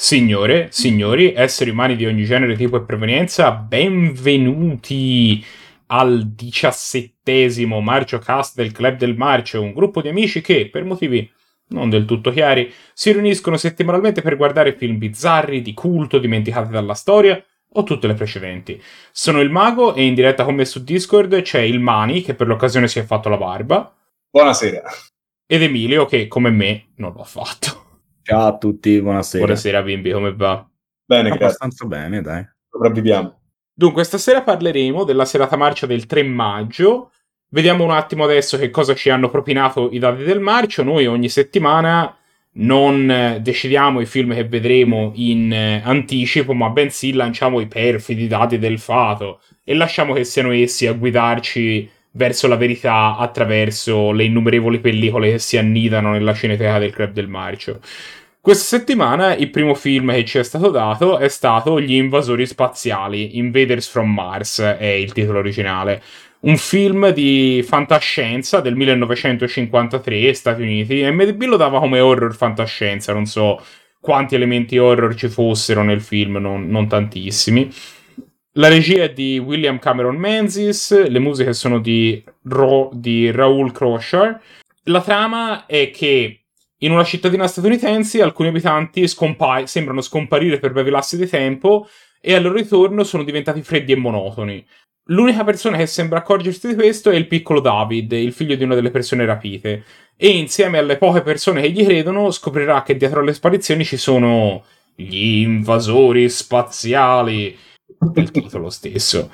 Signore, signori, esseri umani di ogni genere, tipo e provenienza, benvenuti al diciassettesimo Marcio Cast del Club del Marcio, un gruppo di amici che, per motivi non del tutto chiari, si riuniscono settimanalmente per guardare film bizzarri, di culto, dimenticati dalla storia, o tutte le precedenti. Sono il mago e in diretta con me su Discord c'è il Mani, che per l'occasione si è fatto la barba. Buonasera. Ed Emilio, che come me non l'ha fatto. Ciao a tutti, buonasera. Buonasera bimbi, come va? Bene, Abbastanza bene, dai. Sopravviviamo. Dunque, stasera parleremo della serata marcia del 3 maggio. Vediamo un attimo adesso che cosa ci hanno propinato i dati del marcio. Noi ogni settimana non eh, decidiamo i film che vedremo in eh, anticipo, ma bensì lanciamo i perfidi dati del fato e lasciamo che siano essi a guidarci verso la verità attraverso le innumerevoli pellicole che si annidano nella cineteca del Club del Marcio. Questa settimana il primo film che ci è stato dato è stato Gli invasori spaziali, Invaders from Mars è il titolo originale. Un film di fantascienza del 1953, Stati Uniti, MDB lo dava come horror fantascienza, non so quanti elementi horror ci fossero nel film, non, non tantissimi. La regia è di William Cameron Menzies, le musiche sono di, Ro- di Raoul Crosher. La trama è che in una cittadina statunitense alcuni abitanti scompa- sembrano scomparire per brevi lassi di tempo e al loro ritorno sono diventati freddi e monotoni. L'unica persona che sembra accorgersi di questo è il piccolo David, il figlio di una delle persone rapite, e insieme alle poche persone che gli credono scoprirà che dietro alle sparizioni ci sono gli invasori spaziali. Il titolo stesso.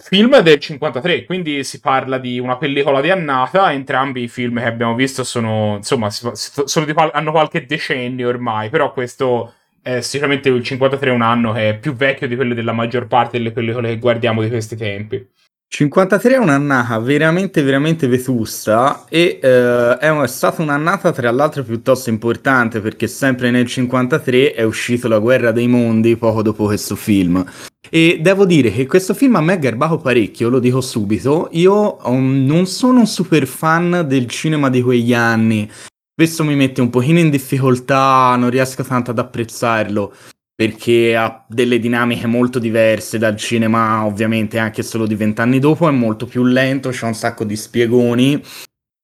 Film del 53, quindi si parla di una pellicola di annata. Entrambi i film che abbiamo visto sono, insomma, sono di, hanno qualche decennio ormai, però questo è sicuramente il 53 è un anno che è più vecchio di quello della maggior parte delle pellicole che guardiamo di questi tempi. 53 è un'annata veramente veramente vetusta e eh, è, stata un'annata tra l'altro piuttosto importante perché sempre nel 53 è uscito La guerra dei mondi poco dopo questo film e devo dire che questo film a me ha garbato parecchio, lo dico subito. Io um, non sono un super fan del cinema di quegli anni. Questo mi mette un pochino in difficoltà, non riesco tanto ad apprezzarlo perché ha delle dinamiche molto diverse dal cinema, ovviamente anche solo di vent'anni dopo, è molto più lento, c'è un sacco di spiegoni.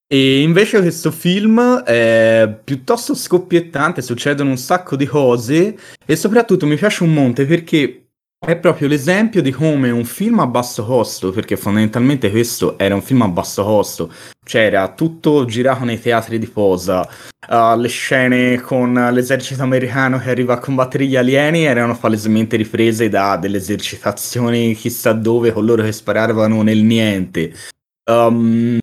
E invece questo film è piuttosto scoppiettante, succedono un sacco di cose e soprattutto mi piace un monte perché è proprio l'esempio di come un film a basso costo, perché fondamentalmente questo era un film a basso costo, c'era tutto girato nei teatri di posa, uh, le scene con l'esercito americano che arriva a combattere gli alieni erano palesemente riprese da delle esercitazioni chissà dove con loro che sparavano nel niente. Um,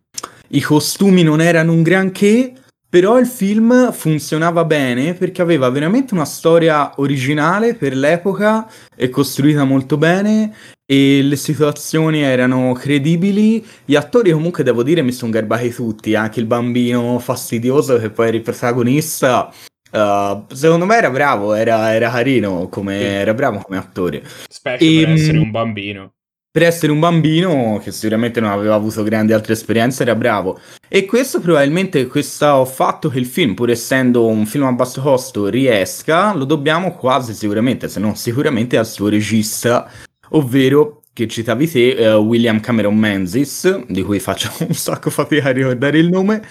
I costumi non erano un granché, però il film funzionava bene perché aveva veramente una storia originale per l'epoca e costruita molto bene e le situazioni erano credibili. Gli attori comunque devo dire mi sono garbati tutti, anche il bambino fastidioso che poi era il protagonista. Uh, secondo me era bravo, era, era carino, come, sì. era bravo come attore. Specie e, per essere un bambino per essere un bambino che sicuramente non aveva avuto grandi altre esperienze, era bravo. E questo probabilmente, questo fatto che il film, pur essendo un film a basso costo, riesca, lo dobbiamo quasi sicuramente, se non sicuramente, al suo regista, ovvero che citavi te, uh, William Cameron Menzies, di cui faccio un sacco fatica a ricordare il nome,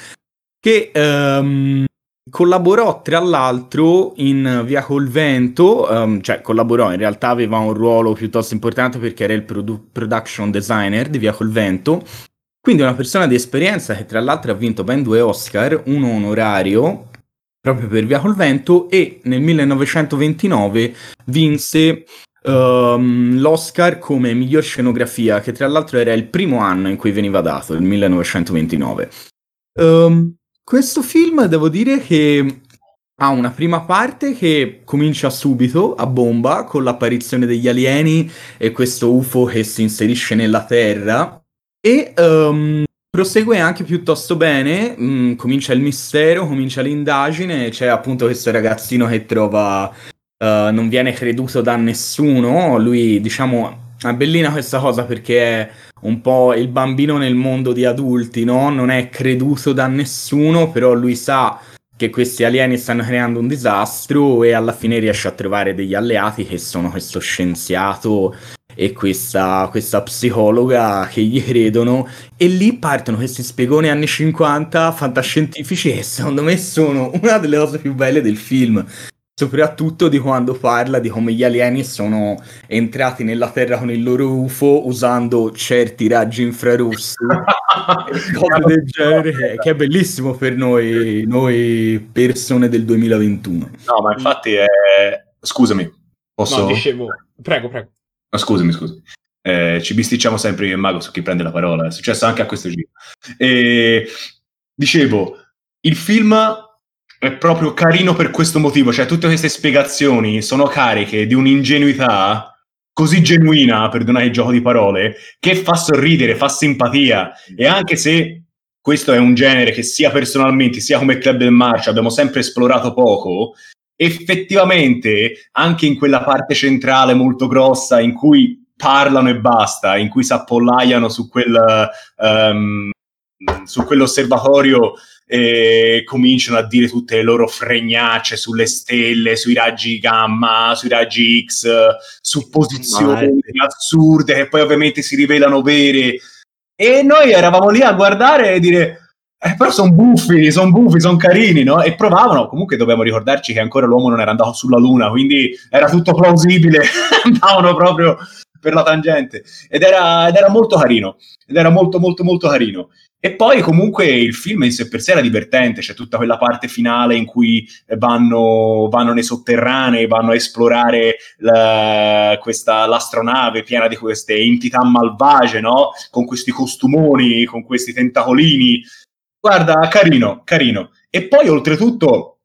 che um, Collaborò tra l'altro in Via col Vento, um, cioè collaborò, in realtà aveva un ruolo piuttosto importante perché era il produ- production designer di Via col Vento, quindi una persona di esperienza che tra l'altro ha vinto ben due Oscar, uno onorario proprio per Via col Vento e nel 1929 vinse um, l'Oscar come miglior scenografia, che tra l'altro era il primo anno in cui veniva dato, il 1929. Um, ehm, questo film devo dire che ha una prima parte che comincia subito a bomba con l'apparizione degli alieni e questo UFO che si inserisce nella Terra e um, prosegue anche piuttosto bene, mm, comincia il mistero, comincia l'indagine, c'è appunto questo ragazzino che trova uh, non viene creduto da nessuno, lui diciamo è bellina questa cosa perché è un po' il bambino nel mondo di adulti, no? Non è creduto da nessuno, però lui sa che questi alieni stanno creando un disastro e alla fine riesce a trovare degli alleati che sono questo scienziato e questa, questa psicologa che gli credono e lì partono questi spiegoni anni 50 fantascientifici che secondo me sono una delle cose più belle del film soprattutto di quando parla di come gli alieni sono entrati nella Terra con il loro UFO usando certi raggi infrarossi. Cose del genere che, è bellissimo per noi, noi persone del 2021 no ma infatti è... scusami posso... no dicevo prego prego. No, scusami scusami eh, ci bisticciamo sempre io e Mago su chi prende la parola è successo anche a questo giro. E dicevo il film è proprio carino per questo motivo, cioè tutte queste spiegazioni sono cariche di un'ingenuità così genuina, perdonate il gioco di parole, che fa sorridere, fa simpatia. E anche se questo è un genere che sia personalmente sia come Club del Marcio abbiamo sempre esplorato poco, effettivamente anche in quella parte centrale molto grossa in cui parlano e basta, in cui si appollaiano su quel um, su quell'osservatorio e cominciano a dire tutte le loro fregnacce sulle stelle, sui raggi gamma, sui raggi X, su posizioni assurde che poi ovviamente si rivelano vere. E noi eravamo lì a guardare e dire, eh, però sono buffi, sono buffi, sono carini, no? E provavano, comunque dobbiamo ricordarci che ancora l'uomo non era andato sulla Luna, quindi era tutto plausibile, andavano proprio per la tangente. Ed era, ed era molto carino, ed era molto molto molto carino. E poi comunque il film in sé per sé era divertente, c'è tutta quella parte finale in cui vanno, vanno nei sotterranei, vanno a esplorare la, questa, l'astronave piena di queste entità malvagie, no? Con questi costumoni, con questi tentacolini. Guarda, carino, carino. E poi oltretutto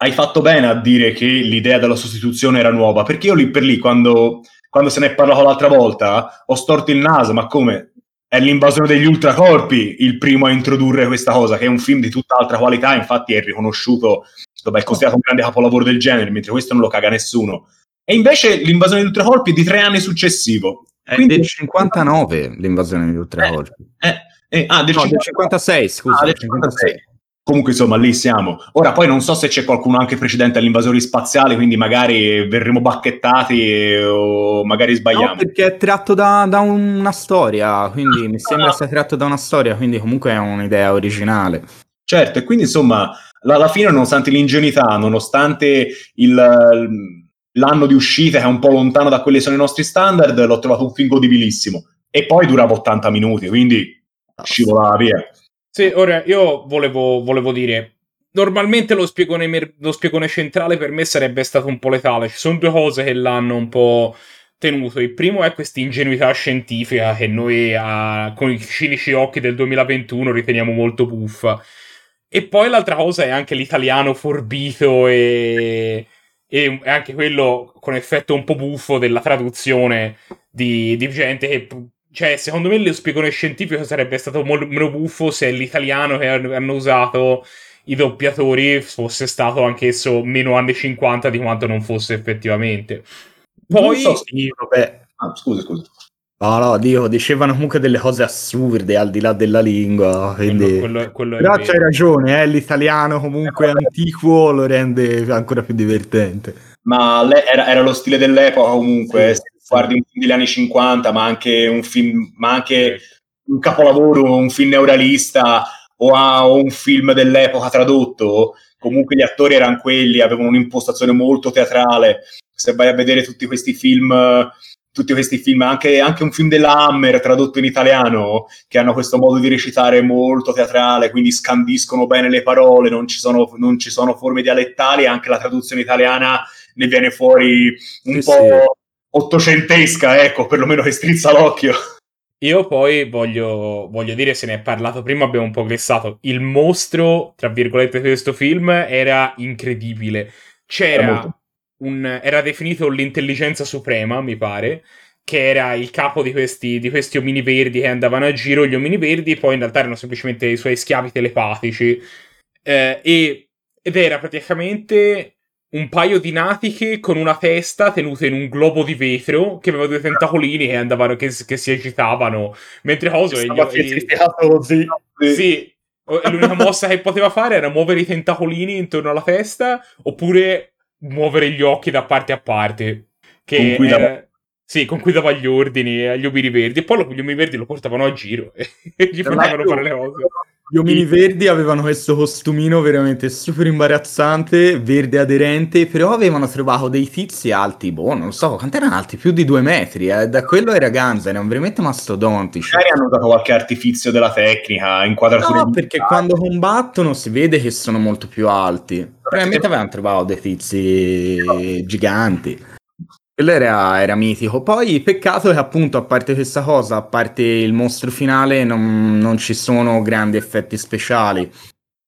hai fatto bene a dire che l'idea della sostituzione era nuova, perché io lì per lì, quando, quando se ne è parlato l'altra volta, ho storto il naso, ma come? è l'invasione degli ultracorpi il primo a introdurre questa cosa, che è un film di tutt'altra qualità, infatti è riconosciuto, è considerato un grande capolavoro del genere, mentre questo non lo caga nessuno. E invece l'invasione degli ultracorpi è di tre anni successivo. È Quindi... del 59 l'invasione degli ultracorpi. Eh, eh, eh, ah, del, no, 50... del 56, scusa. Ah, del 56. 56. Comunque, insomma, lì siamo. Ora, poi non so se c'è qualcuno anche precedente agli invasori spaziali, quindi magari verremo bacchettati o magari sbagliamo. No, perché è tratto da, da una storia, quindi mi sembra ah. sia tratto da una storia, quindi comunque è un'idea originale. Certo, e quindi insomma, alla fine, nonostante l'ingenuità, nonostante il, l'anno di uscita che è un po' lontano da quelli che sono i nostri standard, l'ho trovato un film godibilissimo. E poi durava 80 minuti, quindi scivolava via. Sì, ora io volevo, volevo dire, normalmente lo spiegone, lo spiegone, centrale per me sarebbe stato un po' letale. Ci sono due cose che l'hanno un po' tenuto. Il primo è questa ingenuità scientifica che noi a, con i cinici occhi del 2021 riteniamo molto buffa. E poi l'altra cosa è anche l'italiano forbito e, e anche quello con effetto un po' buffo della traduzione di, di gente che cioè, secondo me lo spiegone scientifico sarebbe stato molto meno buffo se l'italiano che hanno usato i doppiatori fosse stato anch'esso meno anni 50 di quanto non fosse effettivamente. Poi... So, sì, vabbè. Ah, scusa, scusa. No, no, dico, dicevano comunque delle cose assurde al di là della lingua. Quindi... Quello, quello, quello Però c'hai ragione, eh, l'italiano comunque antiquo lo rende ancora più divertente. Ma era, era, lo stile dell'epoca comunque. Sì guardi un film degli anni 50, ma anche un film, ma anche un capolavoro, un film neuralista o, a, o un film dell'epoca tradotto, comunque gli attori erano quelli, avevano un'impostazione molto teatrale. Se vai a vedere tutti questi film, tutti questi film, anche, anche, un film della Hammer tradotto in italiano, che hanno questo modo di recitare molto teatrale, quindi scandiscono bene le parole, non ci sono, non ci sono forme dialettali, anche la traduzione italiana ne viene fuori un sì, po' sì ottocentesca, ecco, perlomeno che strizza l'occhio. Io poi voglio, voglio, dire, se ne è parlato prima, abbiamo un po' glissato. Il mostro, tra virgolette, di questo film era incredibile. C'era era, un, era definito l'intelligenza suprema, mi pare, che era il capo di questi, di questi omini verdi che andavano a giro. Gli omini verdi poi in realtà erano semplicemente i suoi schiavi telepatici. Eh, e, ed era praticamente un paio di natiche con una testa tenuta in un globo di vetro che aveva due tentacolini che andavano che, che si agitavano mentre coso e, così. sì L'unica mossa che poteva fare era muovere i tentacolini intorno alla testa oppure muovere gli occhi da parte a parte. Che Con cui dava- era- Sì, con cui dava gli ordini agli omini verdi. E poi gli omini verdi lo portavano a giro e gli facevano fare le cose. Gli omini verdi avevano questo costumino veramente super imbarazzante, verde aderente, però avevano trovato dei tizi alti, boh, non lo so, quanto erano alti? Più di due metri, eh. Da quello ai Raganza, erano veramente mastodontici. Magari hanno usato qualche artifizio della tecnica, inquadrature No, perché quando combattono si vede che sono molto più alti. Probabilmente avevano trovato dei tizi giganti. Quello era, era mitico. Poi peccato che appunto, a parte questa cosa, a parte il mostro finale, non, non ci sono grandi effetti speciali.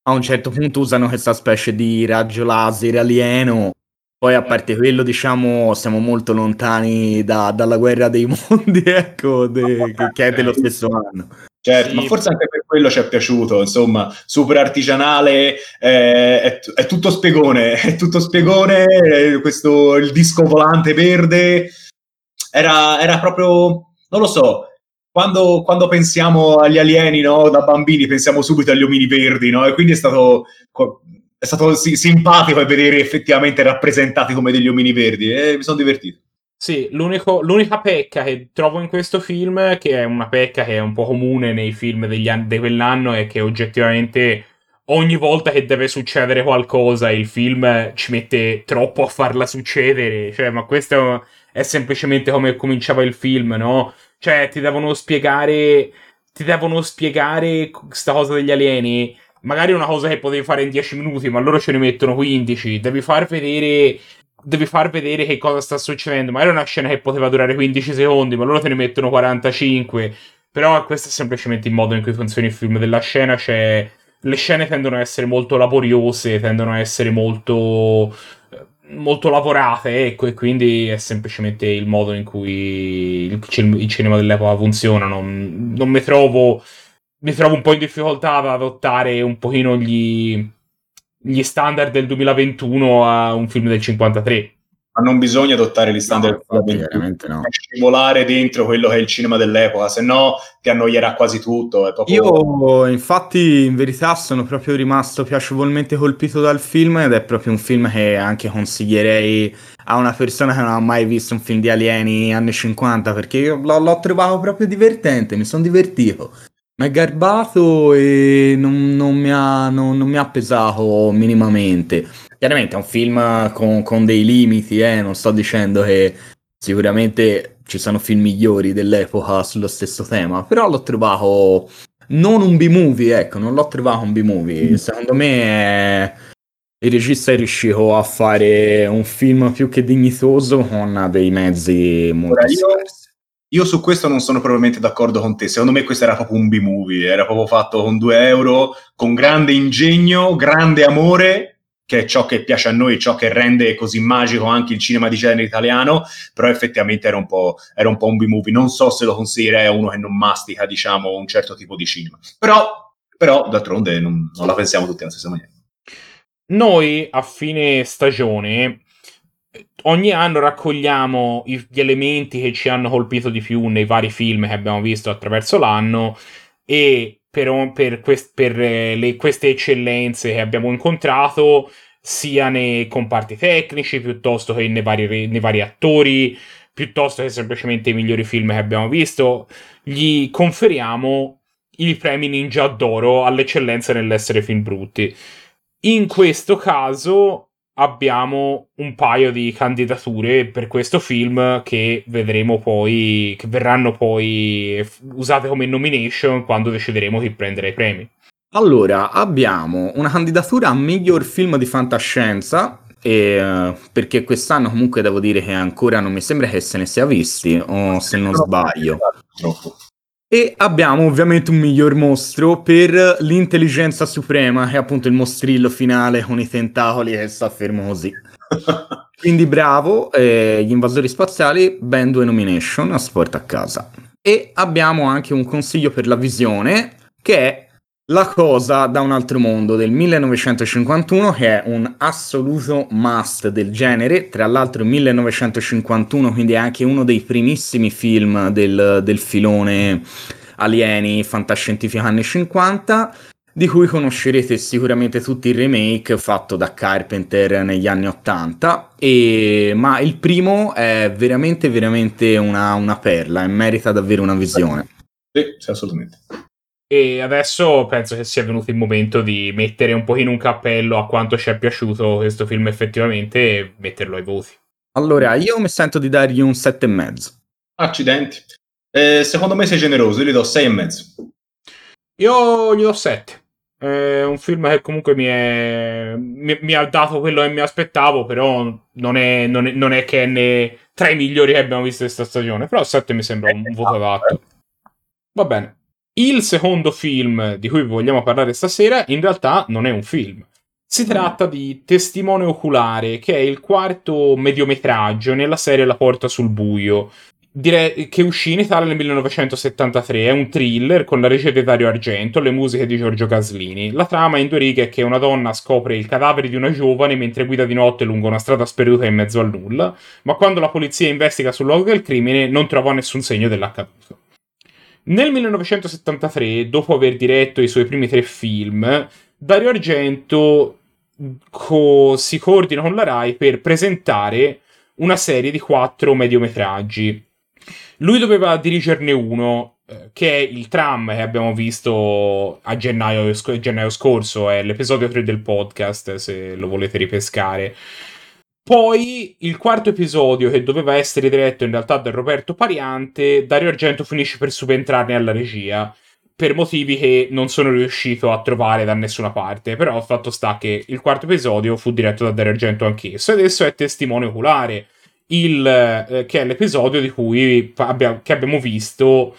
A un certo punto usano questa specie di raggio laser alieno. Poi a parte quello, diciamo, siamo molto lontani da- dalla guerra dei mondi, ecco, de- che, che è dello stesso anno. Certo, Sì. ma forse anche per quello ci è piaciuto, insomma, super artigianale, eh, è, è tutto spiegone, è tutto spiegone, eh, questo, il disco volante verde, era, era proprio, non lo so, quando, quando pensiamo agli alieni, no, da bambini pensiamo subito agli omini verdi, no, e quindi è stato, è stato si- simpatico vedere effettivamente rappresentati come degli omini verdi, e mi sono divertito. Sì, l'unica pecca che trovo in questo film, che è una pecca che è un po' comune nei film anni, di quell'anno, è che oggettivamente ogni volta che deve succedere qualcosa il film ci mette troppo a farla succedere. Cioè, ma questo è semplicemente come cominciava il film, no? Cioè, ti devono spiegare. Ti devono spiegare questa cosa degli alieni. Magari è una cosa che potevi fare in 10 minuti, ma loro ce ne mettono 15. Devi far vedere devi far vedere che cosa sta succedendo. Magari è una scena che poteva durare 15 secondi, ma loro te ne mettono 45. Però questo è semplicemente il modo in cui funziona il film della scena. Cioè, le scene tendono a essere molto laboriose, tendono a essere molto molto lavorate, ecco, e quindi è semplicemente il modo in cui il, il cinema dell'epoca funziona. Non, non mi trovo mi trovo un po' in difficoltà ad adottare un pochino gli, gli standard del 2021 a un film del 53. Ma non bisogna adottare gli standard No, del veramente no. scivolare dentro quello che è il cinema dell'epoca, se no ti annoierà quasi tutto. È proprio... Io infatti in verità sono proprio rimasto piacevolmente colpito dal film ed è proprio un film che anche consiglierei a una persona che non ha mai visto un film di alieni anni 50 perché io l'ho, l'ho trovato proprio divertente, mi sono divertito. Ma è garbato e non, non mi ha, non- non mi ha pesato minimamente. Chiaramente è un film con, con dei limiti, eh, non sto dicendo che sicuramente ci sono film migliori dell'epoca sullo stesso tema, però l'ho trovato non un B-movie, ecco, non l'ho trovato un B-movie. Secondo me è- il regista è riuscito a fare un film più che dignitoso con dei mezzi molto Ora, io-. Io su questo non sono probabilmente d'accordo con te. Secondo me questo era proprio un B-movie, era proprio fatto con 2 euro, con grande ingegno, grande amore, che è ciò che piace a noi, ciò che rende così magico anche il cinema di genere italiano, però effettivamente era un po', era un, po un B-movie. Non so se lo consiglierei a uno che non mastica, diciamo, un certo tipo di cinema. Però, però d'altronde non, non la pensiamo tutti alla stessa maniera. Noi a fine stagione ogni anno raccogliamo gli elementi che ci hanno colpito di più nei vari film che abbiamo visto attraverso l'anno e per, per quest- per, eh, le- queste eccellenze che abbiamo incontrato sia nei comparti tecnici piuttosto che nei vari, nei vari attori piuttosto che semplicemente i migliori film che abbiamo visto gli conferiamo i premi Ninja d'oro all'eccellenza nell'essere film brutti. In questo caso abbiamo un paio di candidature per questo film che vedremo poi, che verranno poi usate come nomination quando decideremo chi prendere i premi. Allora, abbiamo una candidatura a miglior film di fantascienza, e, eh, perché quest'anno comunque devo dire che ancora non mi sembra che se ne sia visti, o se non sbaglio. Troppo. E abbiamo ovviamente un miglior mostro per l'intelligenza suprema, che è appunto il mostrillo finale con i tentacoli che sta fermo così. Quindi bravo, eh, gli invasori spaziali, ben due nomination, si porta a casa. E abbiamo anche un consiglio per la visione, che è La cosa da un altro mondo del 1951, che è un assoluto must del genere, tra l'altro 1951, quindi è anche uno dei primissimi film del, del filone alieni fantascientifico anni 50. di cui conoscerete sicuramente tutti il remake fatto da Carpenter negli anni 80, e... ma il primo è veramente veramente una, una perla e merita davvero una visione. Sì, sì, assolutamente. E adesso penso che sia venuto il momento di mettere un pochino un cappello a quanto ci è piaciuto questo film effettivamente e metterlo ai voti. Allora, io mi sento di dargli un 7,5. Accidenti. Eh, secondo me sei generoso, io gli do 6,5. Io gli do 7. È un film che comunque mi, è, mi, mi, ha dato quello che mi aspettavo, però non è, non è, non è che è ne, tra i migliori che abbiamo visto questa stagione. Però 7 mi sembra un voto adatto. Va bene. Il secondo film di cui vogliamo parlare stasera in realtà non è un film. Si tratta di Testimone Oculare, che è il quarto mediometraggio nella serie La porta sul buio, Direi che uscì in Italia nel 1973. È un thriller con la regia di Dario Argento, le musiche di Giorgio Caslini. La trama in due righe è che una donna scopre il cadavere di una giovane mentre guida di notte lungo una strada sperduta in mezzo al nulla, ma quando la polizia investiga sul luogo del crimine non trova nessun segno dell'accaduto. Nel 1973, dopo aver diretto i suoi primi tre film, Dario Argento co- si coordina con la RAI per presentare una serie di quattro mediometraggi lui doveva dirigerne uno, eh, che è il tram che abbiamo visto a gennaio, gennaio scorso, è l'episodio 3 del podcast, se lo volete ripescare. Poi il quarto episodio, che doveva essere diretto in realtà da Roberto Pariante, Dario Argento finisce per subentrarne alla regia per motivi che non sono riuscito a trovare da nessuna parte. Però il fatto sta che il quarto episodio fu diretto da Dario Argento anch'esso. E adesso è testimone oculare il, eh, che è l'episodio di cui abbia, che abbiamo visto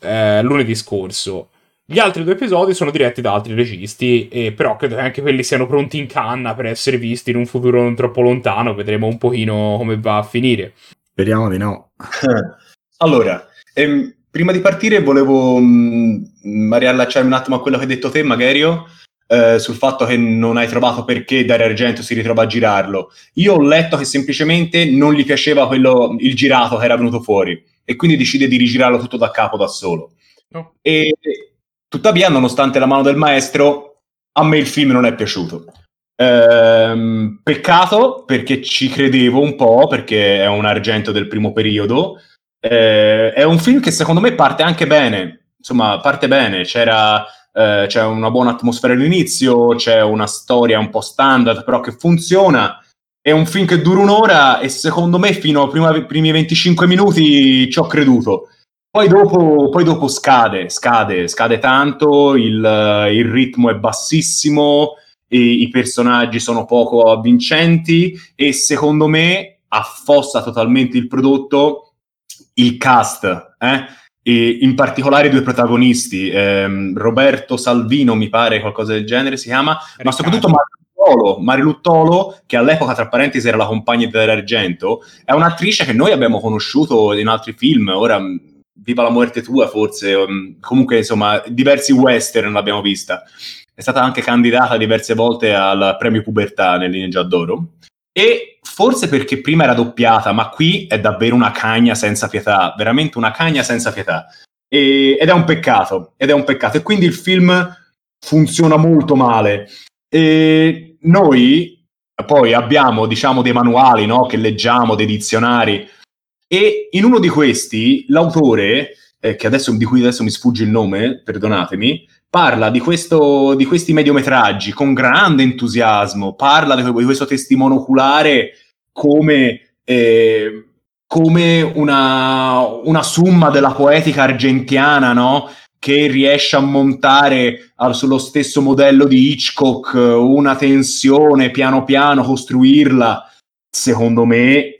eh, lunedì scorso. Gli altri due episodi sono diretti da altri registi, e però credo che anche quelli siano pronti in canna per essere visti in un futuro non troppo lontano. Vedremo un pochino come va a finire. Speriamo di no. allora, ehm, prima di partire volevo mh, mm, riallacciarmi un attimo a quello che hai detto te, Magherio, eh, sul fatto che non hai trovato perché Dario Argento si ritrova a girarlo. Io ho letto che semplicemente non gli piaceva quello, il girato che era venuto fuori e quindi decide di rigirarlo tutto da capo da solo. Oh. E tuttavia, nonostante la mano del maestro, a me il film non è piaciuto. Ehm, peccato perché ci credevo un po', perché è un argento del primo periodo. Eh, è un film che secondo me parte anche bene. Insomma, parte bene. C'era eh, c'è una buona atmosfera all'inizio, c'è una storia un po' standard però che funziona. È un film che dura un'ora e secondo me fino ai primi 25 minuti ci ho creduto. Poi dopo, poi dopo scade, scade, scade tanto, il, il ritmo è bassissimo, i personaggi sono poco avvincenti e secondo me affossa totalmente il prodotto il cast. Eh? e in particolare i due protagonisti, ehm, Roberto Salvino, mi pare qualcosa del genere si chiama, Riccardo. ma soprattutto Mariluttolo, Mariluttolo, che all'epoca, tra parentesi, era la compagna dell'Argento, è un'attrice che noi abbiamo conosciuto in altri film, ora Viva la morte tua forse, um, comunque insomma diversi western l'abbiamo vista. È stata anche candidata diverse volte al premio Pubertà nel Ninja d'Oro. E forse perché prima era doppiata, ma qui è davvero una cagna senza pietà, veramente una cagna senza pietà. E, ed è un peccato, ed è un peccato. E quindi il film funziona molto male. E noi poi abbiamo, diciamo, dei manuali no? che leggiamo, dei dizionari, e in uno di questi l'autore, eh, adesso, di cui adesso mi sfugge il nome, perdonatemi, parla di, questo, di questi mediometraggi con grande entusiasmo, parla di, di questo testimone oculare come, eh, come una, una, summa della poetica argentiana, no? che riesce a montare al, sullo stesso modello di Hitchcock una tensione piano piano, costruirla. Secondo me,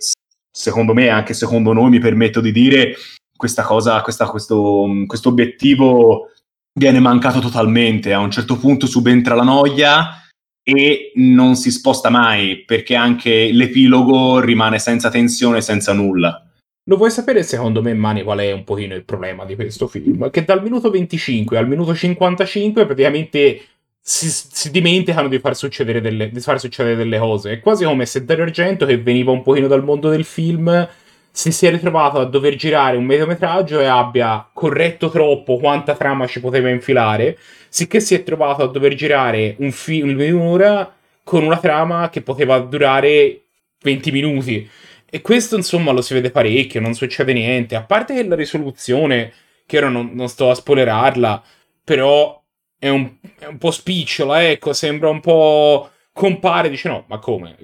secondo me, anche secondo noi, mi permetto di dire, questa cosa, questa, questo, obiettivo viene mancato totalmente. A un certo punto subentra la noia e non si sposta mai perché anche l'epilogo rimane senza tensione, senza nulla. Lo vuoi sapere secondo me, Mani, qual è un pochino il problema di questo film? Che dal minuto 25 al minuto 55 praticamente si, si dimenticano di far, succedere delle, di far succedere delle cose. È quasi come se Dario Argento, che veniva un pochino dal mondo del film, si sia ritrovato a dover girare un mediometraggio e abbia corretto troppo quanta trama ci poteva infilare, sicché si è trovato a dover girare un film di un'ora con una trama che poteva durare 20 minuti. E questo, insomma, lo si vede parecchio, non succede niente. A parte che la risoluzione, che ora non, non sto a spoilerarla, però è un, è un po' spicciola, ecco, sembra un po' compare, dice no, ma come?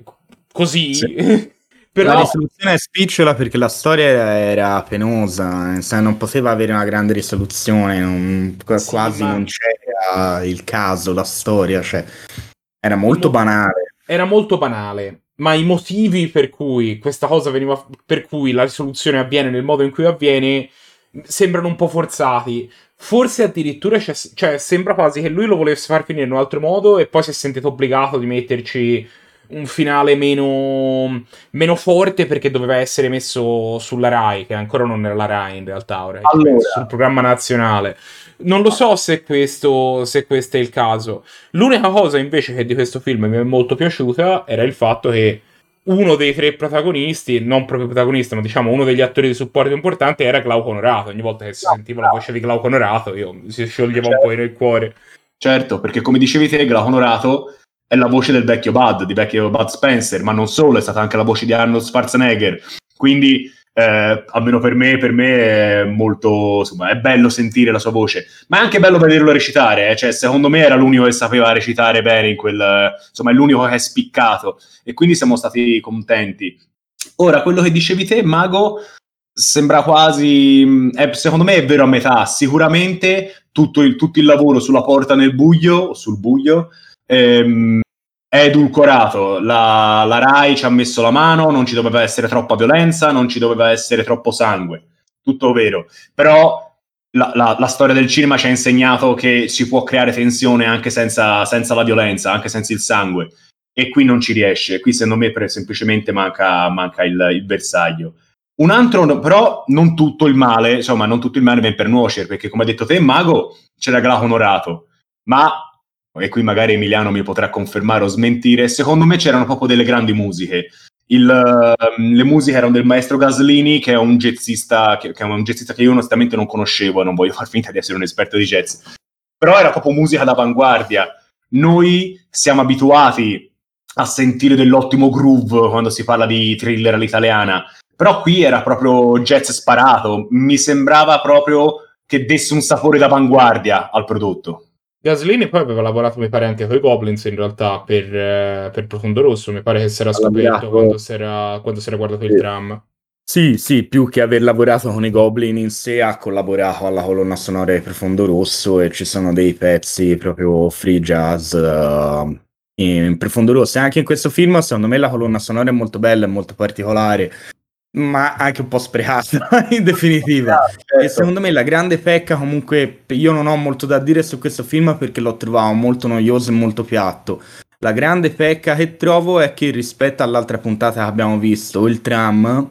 Così? Sì. Però... La risoluzione è spicciola perché la storia era penosa, cioè non poteva avere una grande risoluzione, non, sì, quasi ma... non c'era il caso, la storia, cioè era molto no, banale. Era molto banale, ma i motivi per cui questa cosa veniva, per cui la risoluzione avviene nel modo in cui avviene, sembrano un po' forzati. Forse addirittura cioè, sembra quasi che lui lo volesse far finire in un altro modo e poi si è sentito obbligato di metterci un finale meno, meno forte perché doveva essere messo sulla Rai, che ancora non era la Rai in realtà, ora allora. sul programma nazionale. Non lo so se questo, se questo è il caso. L'unica cosa invece che di questo film mi è molto piaciuta era il fatto che uno dei tre protagonisti, non proprio protagonista, ma diciamo uno degli attori di supporto importante era Glauco Onorato. Ogni volta che si sentiva la voce di Glauco Onorato, io si scioglieva certo. un po' nel cuore. Certo, perché come dicevi te, Glauco Onorato è la voce del vecchio Bud, di vecchio Bud Spencer, ma non solo, è stata anche la voce di Arnold Schwarzenegger. Quindi, eh, almeno per me, per me è molto, insomma, è bello sentire la sua voce, ma è anche bello vederlo recitare, eh? cioè, secondo me era l'unico che sapeva recitare bene in quel, insomma, è l'unico che è spiccato, e quindi siamo stati contenti. Ora, quello che dicevi te, Mago, sembra quasi, è, secondo me è vero a metà, sicuramente tutto il, tutto il lavoro sulla porta nel buio, sul buio, ehm, è edulcorato. La, la Rai ci ha messo la mano, non ci doveva essere troppa violenza, non ci doveva essere troppo sangue. Tutto vero. Però la, la, la, storia del cinema ci ha insegnato che si può creare tensione anche senza, senza, la violenza, anche senza il sangue. E qui non ci riesce. Qui, secondo me, per, semplicemente manca, manca il, il, bersaglio. Un altro, però, non tutto il male, insomma, non tutto il male viene per nuocere, perché, come ha detto te, Mago c'era Glauco onorato. Ma e qui magari Emiliano mi potrà confermare o smentire, secondo me c'erano proprio delle grandi musiche. Il, uh, le musiche erano del maestro Gaslini, che è un jazzista che, che, un jazzista che io onestamente non conoscevo non voglio far finta di essere un esperto di jazz. Però era proprio musica d'avanguardia. Noi siamo abituati a sentire dell'ottimo groove quando si parla di thriller all'italiana, però qui era proprio jazz sparato, mi sembrava proprio che desse un sapore d'avanguardia al prodotto. Gaslini poi aveva lavorato, mi pare, anche con i Goblins in realtà per, eh, per Profondo Rosso. Mi pare che si era scoperto quando si era, quando si era guardato sì. il tram. Sì, sì, più che aver lavorato con i Goblin in sé, ha collaborato alla colonna sonora di Profondo Rosso e ci sono dei pezzi proprio free jazz uh, in Profondo Rosso. E anche in questo film, secondo me, la colonna sonora è molto bella, è molto particolare ma anche un po' sprecata in definitiva. Ah, certo. E secondo me la grande pecca, comunque, io non ho molto da dire su questo film perché l'ho trovato molto noioso e molto piatto. La grande pecca che trovo è che rispetto all'altra puntata che abbiamo visto, il tram,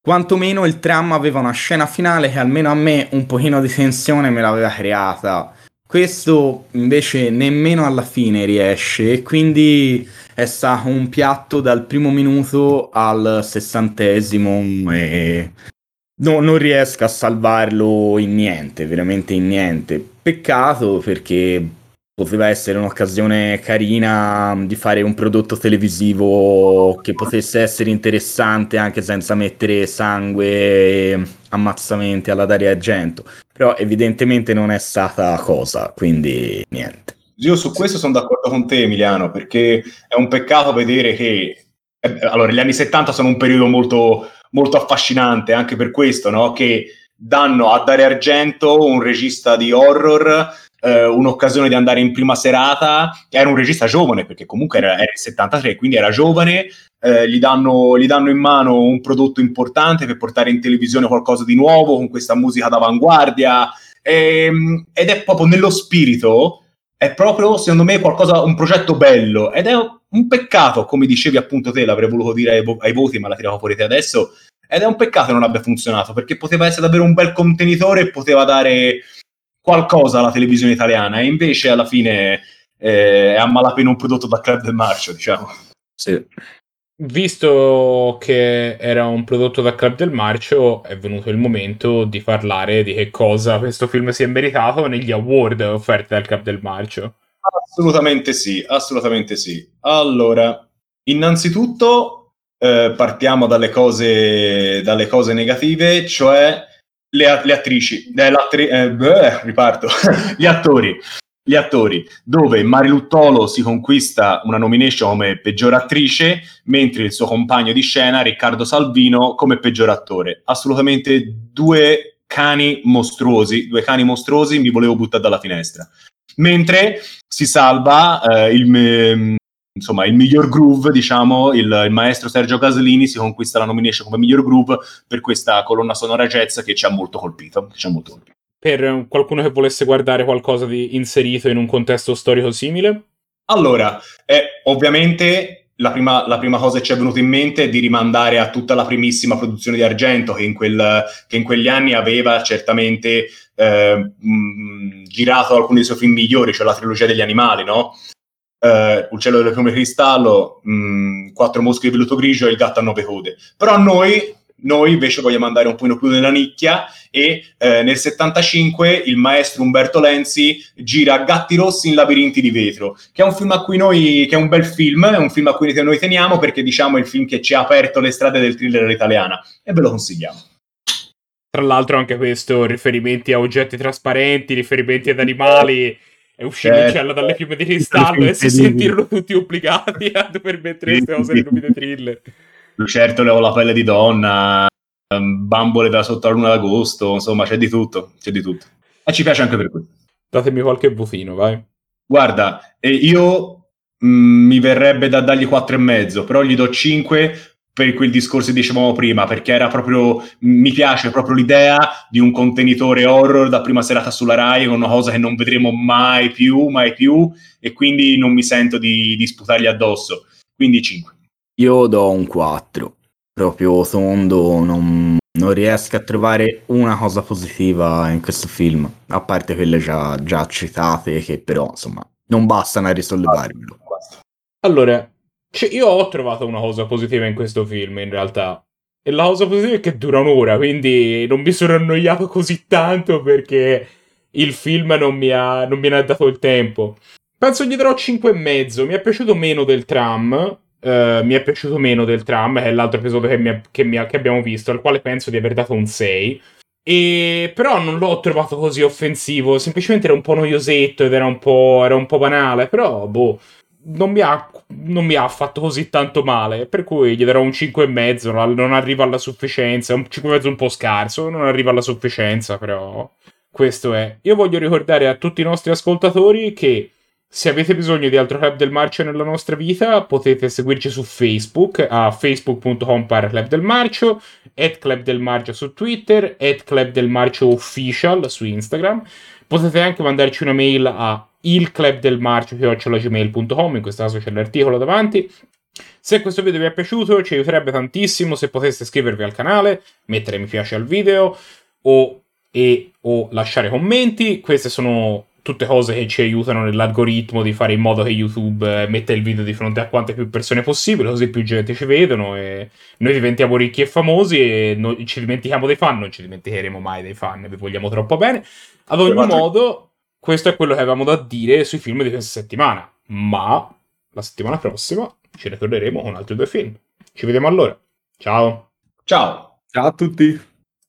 quantomeno il tram aveva una scena finale che almeno a me un pochino di tensione me l'aveva creata. Questo invece nemmeno alla fine riesce e quindi è stato un piatto dal primo minuto al sessantesimo e no, non riesco a salvarlo in niente, veramente in niente. Peccato perché poteva essere un'occasione carina di fare un prodotto televisivo che potesse essere interessante anche senza mettere sangue e ammazzamenti alla Daria Argento. Però evidentemente non è stata cosa, quindi niente. Io su questo sono d'accordo con te, Emiliano, perché è un peccato vedere che eh, allora, gli anni 70 sono un periodo molto, molto affascinante anche per questo, no? che danno a Dario Argento, un regista di horror, eh, un'occasione di andare in prima serata. Era un regista giovane, perché comunque era, era il 73, quindi era giovane. Eh, gli, danno, gli danno in mano un prodotto importante per portare in televisione qualcosa di nuovo con questa musica d'avanguardia. E, ehm, ed è proprio nello spirito è proprio, secondo me, qualcosa, un progetto bello ed è un peccato, come dicevi appunto te, l'avrei voluto dire ai, ai voti, ma la tiravo fuori te adesso, ed è un peccato che non abbia funzionato, perché poteva essere davvero un bel contenitore e poteva dare qualcosa alla televisione italiana, e invece alla fine eh, è a malapena un prodotto da Club del Marcio, diciamo. Sì. visto che era un prodotto da Club del Marcio, è venuto il momento di parlare di che cosa questo film si è meritato negli award offerti dal Club del Marcio. Assolutamente sì, assolutamente sì. Allora, innanzitutto eh, partiamo dalle cose, dalle cose negative, cioè le, le attrici, eh, eh, beh, riparto, gli attori gli attori, dove Mariluttolo si conquista una nomination come peggior attrice, mentre il suo compagno di scena, Riccardo Salvino, come peggior attore. Assolutamente due cani mostruosi, due cani mostruosi, mi volevo buttare dalla finestra. Mentre si salva eh, il, eh, insomma, il miglior groove, diciamo, il, il, maestro Sergio Gaslini si conquista la nomination come miglior groove per questa colonna sonora jazz che ci ha molto colpito. Ci ha molto colpito per qualcuno che volesse guardare qualcosa di inserito in un contesto storico simile? Allora, eh, ovviamente la prima, la prima, cosa che ci è venuta in mente è di rimandare a tutta la primissima produzione di Argento, che in, quel, che in quegli anni aveva certamente eh, mh, girato alcuni dei suoi film migliori, cioè la trilogia degli animali, no? Uh, Uccello delle piume cristallo, mh, Quattro mosche di velluto grigio e Il gatto a nove code. Però noi noi invece vogliamo andare un po' più nella nicchia e eh, nel 75 il maestro Umberto Lenzi gira Gatti Rossi in Labirinti di Vetro, che è un film a cui noi, che è un bel film, è un film a cui noi teniamo perché diciamo è il film che ci ha aperto le strade del thriller italiana e ve lo consigliamo. Tra l'altro anche questo, riferimenti a oggetti trasparenti, riferimenti ad animali è uscito certo. l'uccello dalle piume di cristallo e si sentirono tutti obbligati a dover mettere queste cose nei nomi dei thriller lucertole o la pelle di donna, ehm, bambole da sotto la luna d'agosto, insomma c'è di tutto, c'è di tutto. E ci piace anche per questo. Datemi qualche votino, vai. Guarda, io mh, mm, mi verrebbe da dargli 4,5, però gli do 5 per quel discorso che dicevamo prima, perché era proprio, mi piace proprio l'idea di un contenitore horror da prima serata sulla Rai, con una cosa che non vedremo mai più, mai più, e quindi non mi sento di, di sputargli addosso. Quindi 5. Io do un 4, proprio tondo, non, non, riesco a trovare una cosa positiva in questo film, a parte quelle già, già citate che però insomma non bastano a risollevarmelo. Allora, cioè, io ho trovato una cosa positiva in questo film in realtà. E la cosa positiva è che dura un'ora, quindi non mi sono annoiato così tanto perché il film non mi ha, non ne ha dato il tempo. Penso gli darò 5,5. Mi è piaciuto meno del tram. Uh, mi è piaciuto meno del tram, è l'altro episodio che, mi, che, mi, che, abbiamo visto, al quale penso di aver dato un 6. E però non l'ho trovato così offensivo, semplicemente era un po' noiosetto ed era un po', era un po banale, però boh, non mi, ha, non mi ha fatto così tanto male, per cui gli darò un 5,5, non arriva alla sufficienza, un 5,5 un po' scarso, non arriva alla sufficienza, però questo è. Io voglio ricordare a tutti i nostri ascoltatori che se avete bisogno di altro club del marcio nella nostra vita, potete seguirci su Facebook a facebook.com per club del marcio, at club del marcio su Twitter, at club del marcio official su Instagram. Potete anche mandarci una mail a ilclubdelmarcio.gmail.com, in questo caso c'è l'articolo davanti. Se questo video vi è piaciuto, ci aiuterebbe tantissimo se poteste iscrivervi al canale, mettere mi piace al video o, e, o lasciare commenti. Queste sono tutte cose che ci aiutano nell'algoritmo di fare in modo che YouTube eh, metta il video di fronte a quante più persone possibile, così più gente ci vedono e noi diventiamo ricchi e famosi e noi ci dimentichiamo dei fan, non ci dimenticheremo mai dei fan, vi vogliamo troppo bene. Ad ogni modo, questo è quello che avevamo da dire sui film di questa settimana, ma la settimana prossima ci ritorneremo con altri due film. Ci vediamo allora. Ciao. Ciao. Ciao a tutti.